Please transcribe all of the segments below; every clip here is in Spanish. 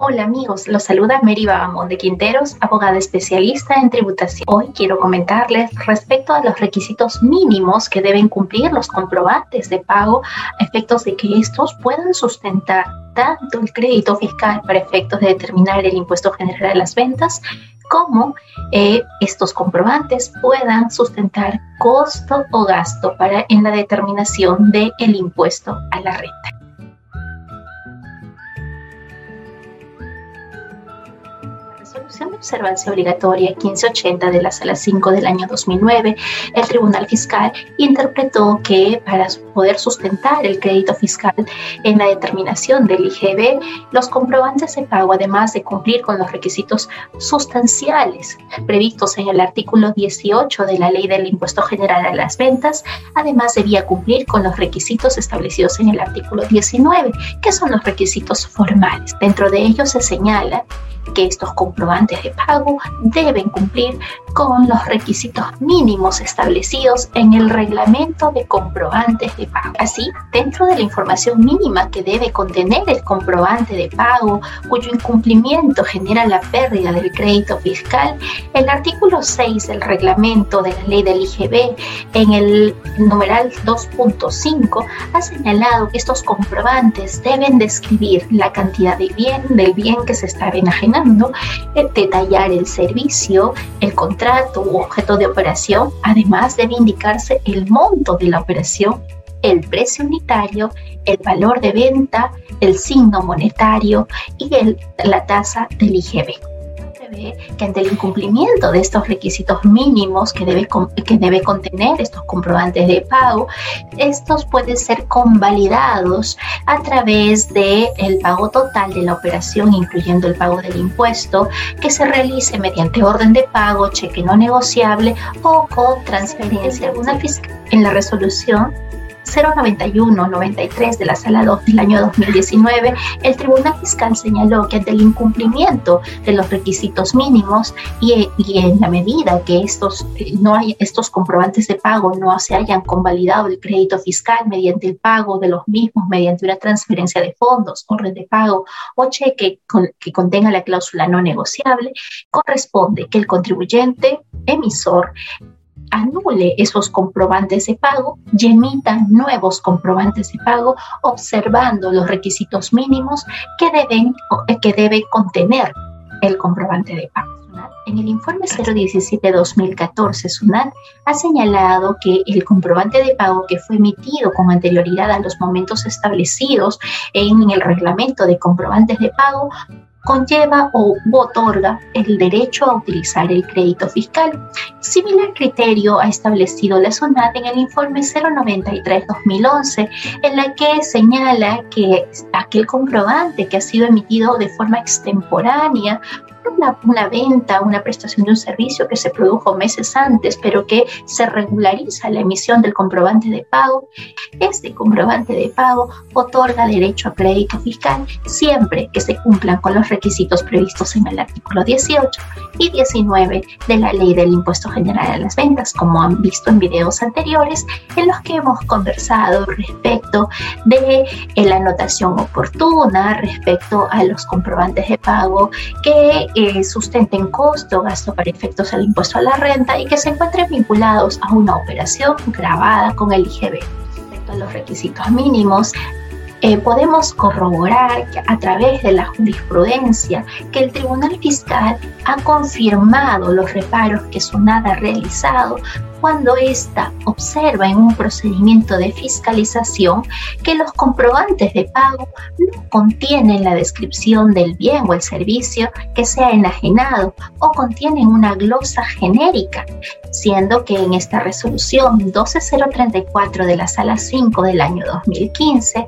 Hola amigos, los saluda Mary de Quinteros, abogada especialista en tributación. Hoy quiero comentarles respecto a los requisitos mínimos que deben cumplir los comprobantes de pago a efectos de que estos puedan sustentar tanto el crédito fiscal para efectos de determinar el impuesto general a las ventas como eh, estos comprobantes puedan sustentar costo o gasto para en la determinación del el impuesto a la renta. Resolución de observancia obligatoria 1580 de la Sala 5 del año 2009, el Tribunal Fiscal interpretó que para poder sustentar el crédito fiscal en la determinación del IGB, los comprobantes de pago, además de cumplir con los requisitos sustanciales previstos en el artículo 18 de la Ley del Impuesto General a las Ventas, además debía cumplir con los requisitos establecidos en el artículo 19, que son los requisitos formales. Dentro de ellos se señala que estos comprobantes de pago deben cumplir con los requisitos mínimos establecidos en el reglamento de comprobantes de pago. Así, dentro de la información mínima que debe contener el comprobante de pago, cuyo incumplimiento genera la pérdida del crédito fiscal, el artículo 6 del reglamento de la ley del IGB en el numeral 2.5 ha señalado que estos comprobantes deben describir la cantidad de bien del bien que se está enajenando, detallar el servicio, el contrato, u objeto de operación, además debe indicarse el monto de la operación, el precio unitario, el valor de venta, el signo monetario y la tasa del IGB que ante el incumplimiento de estos requisitos mínimos que debe, que debe contener estos comprobantes de pago, estos pueden ser convalidados a través del el pago total de la operación, incluyendo el pago del impuesto, que se realice mediante orden de pago, cheque no negociable o con transferencia alguna fiscal. En la resolución 091-93 de la Sala 2 del año 2019, el Tribunal Fiscal señaló que ante el incumplimiento de los requisitos mínimos y, en la medida que estos, no hay, estos comprobantes de pago no se hayan convalidado el crédito fiscal mediante el pago de los mismos, mediante una transferencia de fondos, orden de pago o cheque que contenga la cláusula no negociable, corresponde que el contribuyente emisor anule esos comprobantes de pago y emita nuevos comprobantes de pago observando los requisitos mínimos que, deben, que debe contener el comprobante de pago. En el informe 017-2014, SUNAT ha señalado que el comprobante de pago que fue emitido con anterioridad a los momentos establecidos en el reglamento de comprobantes de pago conlleva o otorga el derecho a utilizar el crédito fiscal. Similar criterio ha establecido la SONAT en el informe 093-2011, en la que señala que aquel comprobante que ha sido emitido de forma extemporánea una, venta, una prestación de un servicio que se produjo meses antes, pero que se regulariza la emisión del comprobante de pago, este comprobante de pago otorga derecho a crédito fiscal siempre que se cumplan con los requisitos previstos en el artículo 18 y 19 de la Ley del Impuesto General a las Ventas, como han visto en videos anteriores en los que hemos conversado respecto de la anotación oportuna, respecto a los comprobantes de pago que que sustenten costo, gasto para efectos al impuesto a la renta y que se encuentren vinculados a una operación grabada con el IGB. Respecto a los requisitos mínimos, eh, podemos corroborar a través de la jurisprudencia que el Tribunal Fiscal ha confirmado los reparos que Sonada ha realizado cuando ésta observa en un procedimiento de fiscalización que los comprobantes de pago no contienen la descripción del bien o el servicio que sea enajenado o contienen una glosa genérica, siendo que en esta resolución 12034 de la Sala 5 del año 2015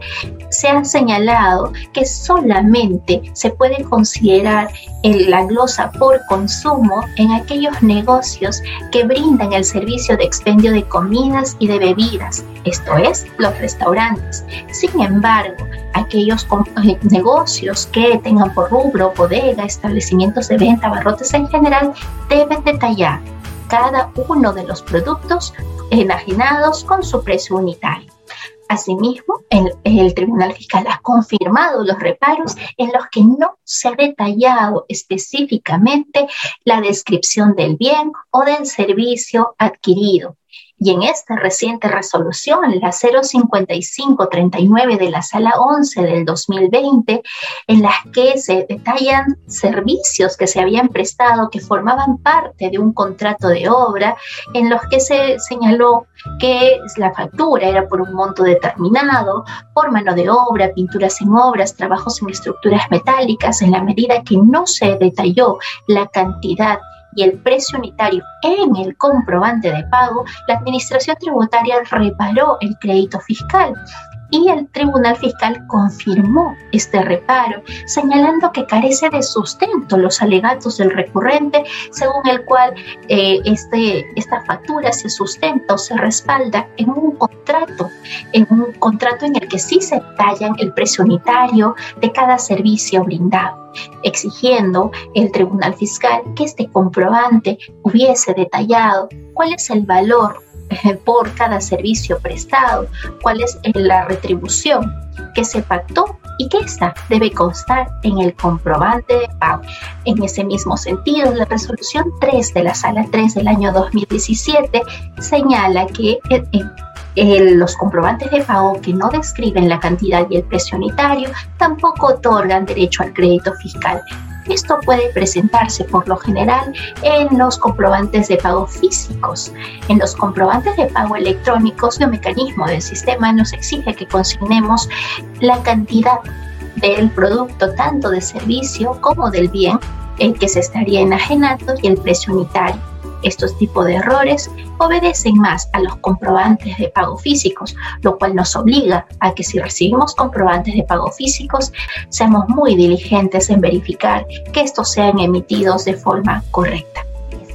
se ha señalado que solamente se puede considerar la glosa por consumo en aquellos negocios que brindan el servicio de expendio de comidas y de bebidas, esto es, los restaurantes. Sin embargo, aquellos eh, negocios que tengan por rubro, bodega, establecimientos de venta, barrotes en general, deben detallar cada uno de los productos enajenados con su precio unitario. Asimismo, el, Tribunal Fiscal ha confirmado los reparos en los que no se ha detallado específicamente la descripción del bien o del servicio adquirido. Y en esta reciente resolución, la 05539 de la Sala 11 del 2020, en la que se detallan servicios que se habían prestado que formaban parte de un contrato de obra, en los que se señaló que la factura era por un monto determinado, por mano de obra, pinturas en obras, trabajos en estructuras metálicas, en la medida que no se detalló la cantidad y el precio unitario en el comprobante de pago, la Administración Tributaria reparó el crédito fiscal y el Tribunal Fiscal confirmó este reparo, señalando que carece de sustento los alegatos del recurrente, según el cual eh, este, esta factura se sustenta o se respalda en un contrato, en un contrato en el que sí se detallan el precio unitario de cada servicio brindado, exigiendo el Tribunal Fiscal que este comprobante hubiese detallado cuál es el valor por cada servicio prestado, cuál es la retribución que se pactó y que esta debe constar en el comprobante de pago. En ese mismo sentido, la resolución 3 de la sala 3 del año 2017 señala que eh, eh, los comprobantes de pago que no describen la cantidad y el precio unitario tampoco otorgan derecho al crédito fiscal esto puede presentarse por lo general en los comprobantes de pago físicos. En los comprobantes de pago electrónicos, el mecanismo del sistema nos exige que consignemos la cantidad del producto, tanto de servicio como del bien, en que se estaría enajenando y el precio unitario. Estos tipos de errores obedecen más a los comprobantes de pago físicos, lo cual nos obliga a que si recibimos comprobantes de pago físicos, seamos muy diligentes en verificar que estos sean emitidos de forma correcta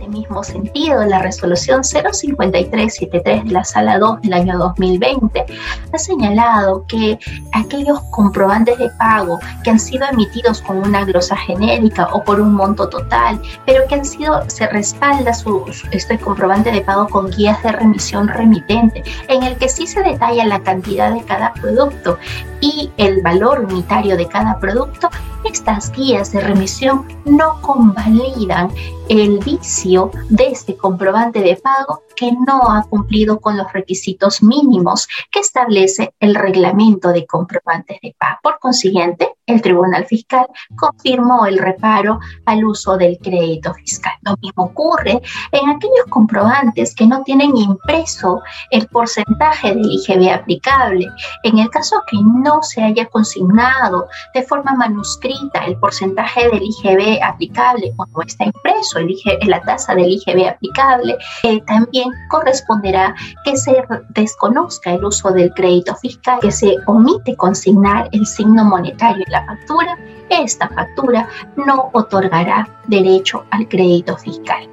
mismo sentido, la resolución 05373 de la Sala 2 del año 2020 ha señalado que aquellos comprobantes de pago que han sido emitidos con una glosa genérica o por un monto total, pero que han sido, se respalda su, este comprobante de pago con guías de remisión remitente, en el que sí se detalla la cantidad de cada producto y el valor unitario de cada producto, estas guías de remisión no convalidan el vicio de este comprobante de pago que no ha cumplido con los requisitos mínimos que establece el reglamento de comprobantes de pago. Por consiguiente, el Tribunal Fiscal confirmó el reparo al uso del crédito fiscal. Lo mismo ocurre en aquellos comprobantes que no tienen impreso el porcentaje del IGB aplicable. En el caso que no se haya consignado de forma manuscrita el porcentaje del IGB aplicable o no está impreso el la tasa del IGB aplicable, eh, también corresponderá que se desconozca el uso del crédito fiscal, que se omite consignar el signo monetario en la factura, esta factura no otorgará derecho al crédito fiscal.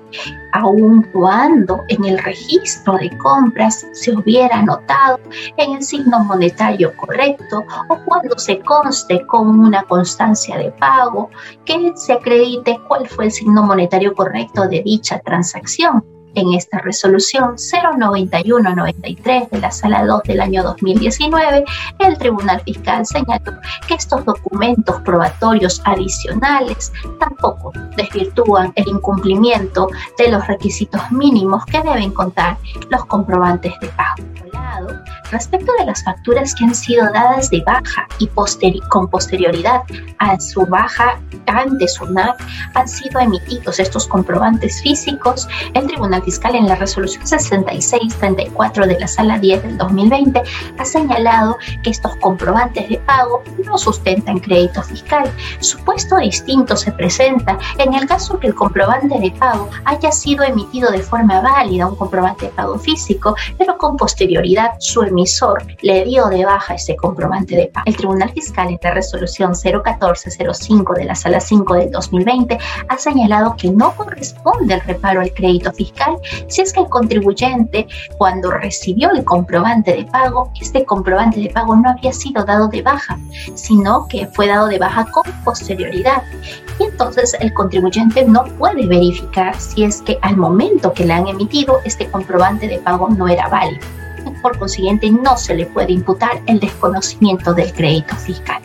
Aun cuando en el registro de compras se hubiera anotado en el signo monetario correcto o cuando se conste con una constancia de pago que se acredite cuál fue el signo monetario correcto de dicha transacción en esta resolución 091-93 de la Sala 2 del año 2019, el Tribunal Fiscal señaló que estos documentos probatorios adicionales tampoco desvirtúan el incumplimiento de los requisitos mínimos que deben contar los comprobantes de pago. Respecto de las facturas que han sido dadas de baja y con posterioridad a su baja ante SUNAT, han sido emitidos estos comprobantes físicos. El Tribunal Fiscal en la resolución 6634 de la Sala 10 del 2020 ha señalado que estos comprobantes de pago no sustentan crédito fiscal. Supuesto distinto se presenta en el caso que el comprobante de pago haya sido emitido de forma válida, un comprobante de pago físico, pero con posterioridad su emisión le dio de baja ese comprobante de pago. El Tribunal Fiscal en la resolución 01405 de la Sala 5 del 2020 ha señalado que no corresponde el reparo al crédito fiscal si es que el contribuyente cuando recibió el comprobante de pago, este comprobante de pago no había sido dado de baja, sino que fue dado de baja con posterioridad. Y entonces el contribuyente no puede verificar si es que al momento que le han emitido este comprobante de pago no era válido. Por consiguiente no se le puede imputar el desconocimiento del crédito fiscal.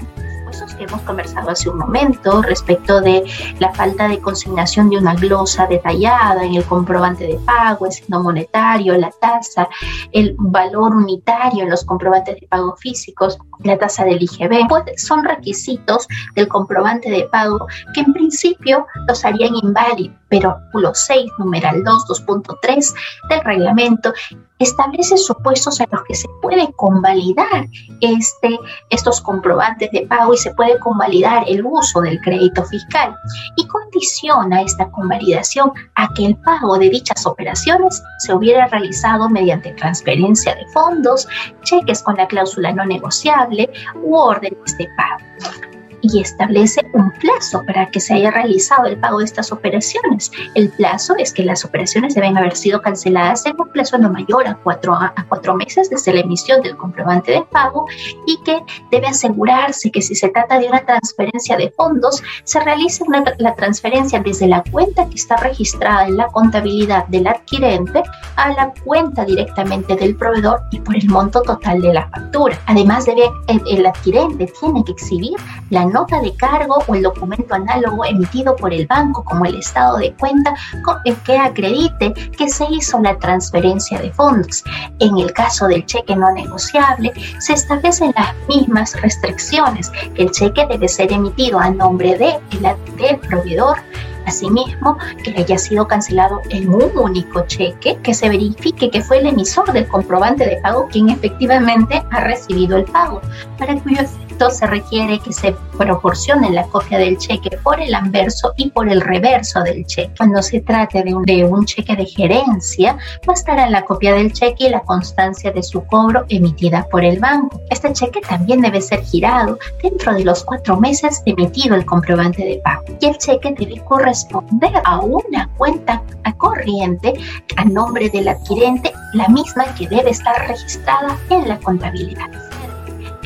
Que hemos conversado hace un momento respecto de la falta de consignación de una glosa detallada en el comprobante de pago, el signo monetario, la tasa, el valor unitario en los comprobantes de pago físicos, la tasa del IGB, pues son requisitos del comprobante de pago que en principio los harían inválidos, pero los 6, numeral 2, 2.3 del reglamento establece supuestos en los que se puede convalidar este, estos comprobantes de pago y se puede convalidar el uso del crédito fiscal y condiciona esta convalidación a que el pago de dichas operaciones se hubiera realizado mediante transferencia de fondos, cheques con la cláusula no negociable u órdenes de pago y establece un plazo para que se haya realizado el pago de estas operaciones. El plazo es que las operaciones deben haber sido canceladas en un plazo no mayor a cuatro, a cuatro meses desde la emisión del comprobante de pago y que debe asegurarse que si se trata de una transferencia de fondos, se realice la transferencia desde la cuenta que está registrada en la contabilidad del adquirente a la cuenta directamente del proveedor y por el monto total de la factura. Además, debe, el, el adquirente tiene que exhibir la nota de cargo o el documento análogo emitido por el banco como el estado de cuenta que acredite que se hizo la transferencia de fondos. En el caso del cheque no negociable, se establecen las mismas restricciones. El cheque debe ser emitido a nombre de del proveedor Asimismo, que haya sido cancelado en un único cheque, que se verifique que fue el emisor del comprobante de pago quien efectivamente ha recibido el pago, para cuyo se requiere que se proporcione la copia del cheque por el anverso y por el reverso del cheque. Cuando se trate de un, de un cheque de gerencia, bastará la copia del cheque y la constancia de su cobro emitida por el banco. Este cheque también debe ser girado dentro de los cuatro meses de emitido el comprobante de pago y el cheque debe corresponder a una cuenta corriente a nombre del adquirente, la misma que debe estar registrada en la contabilidad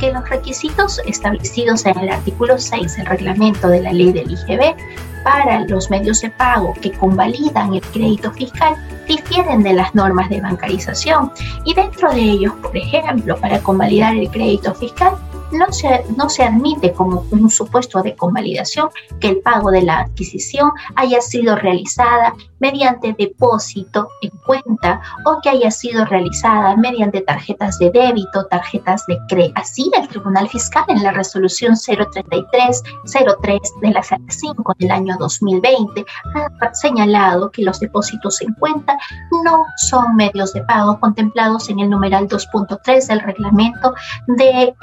que los requisitos establecidos en el artículo 6 del reglamento de la ley del IGB para los medios de pago que convalidan el crédito fiscal difieren de las normas de bancarización y dentro de ellos, por ejemplo, para convalidar el crédito fiscal no se, no se admite como un supuesto de convalidación que el pago de la adquisición haya sido realizada mediante depósito en cuenta o que haya sido realizada mediante tarjetas de débito, tarjetas de crédito. Así, el Tribunal Fiscal en la resolución 033-03 de la 5 del año 2020 ha señalado que los depósitos en cuenta no son medios de pago contemplados en el numeral 2.3 del reglamento de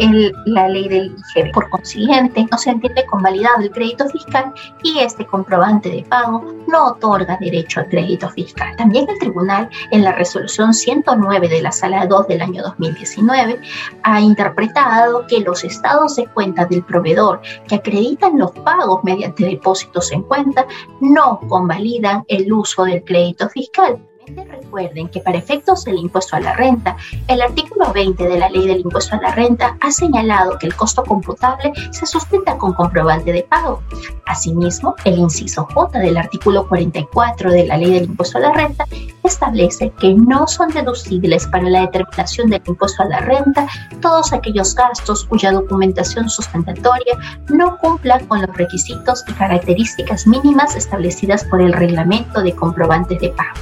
la la ley del IGB. Por consiguiente, no se entiende convalidado el crédito fiscal y este comprobante de pago no otorga derecho al crédito fiscal. También el tribunal, en la resolución 109 de la Sala 2 del año 2019, ha interpretado que los estados de cuenta del proveedor que acreditan los pagos mediante depósitos en cuenta no convalidan el uso del crédito fiscal Recuerden que para efectos del impuesto a la renta, el artículo 20 de la ley del impuesto a la renta ha señalado que el costo computable se sustenta con comprobante de pago. Asimismo, el inciso J del artículo 44 de la ley del impuesto a la renta establece que no son deducibles para la determinación del impuesto a la renta todos aquellos gastos cuya documentación sustentatoria no cumpla con los requisitos y características mínimas establecidas por el reglamento de comprobantes de pago.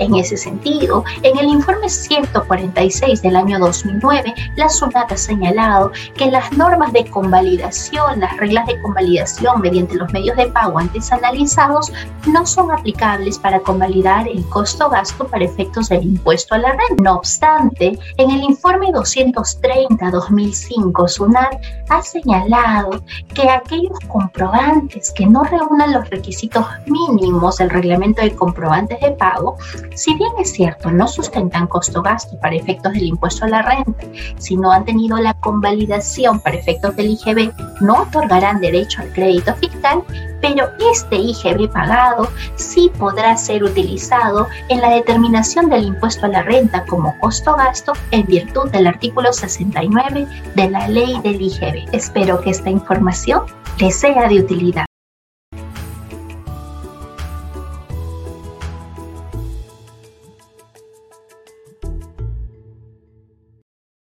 En ese sentido, en el informe 146 del año 2009, la SUNAT ha señalado que las normas de convalidación, las reglas de convalidación mediante los medios de pago antes analizados, no son aplicables para convalidar el costo-gasto para efectos del impuesto a la renta. No obstante, en el informe 230-2005, SUNAT ha señalado que aquellos comprobantes que no reúnan los requisitos mínimos del reglamento de comprobantes de pago si bien es cierto, no sustentan costo-gasto para efectos del impuesto a la renta, si no han tenido la convalidación para efectos del IGB, no otorgarán derecho al crédito fiscal, pero este IGB pagado sí podrá ser utilizado en la determinación del impuesto a la renta como costo-gasto en virtud del artículo 69 de la ley del IGB. Espero que esta información les sea de utilidad.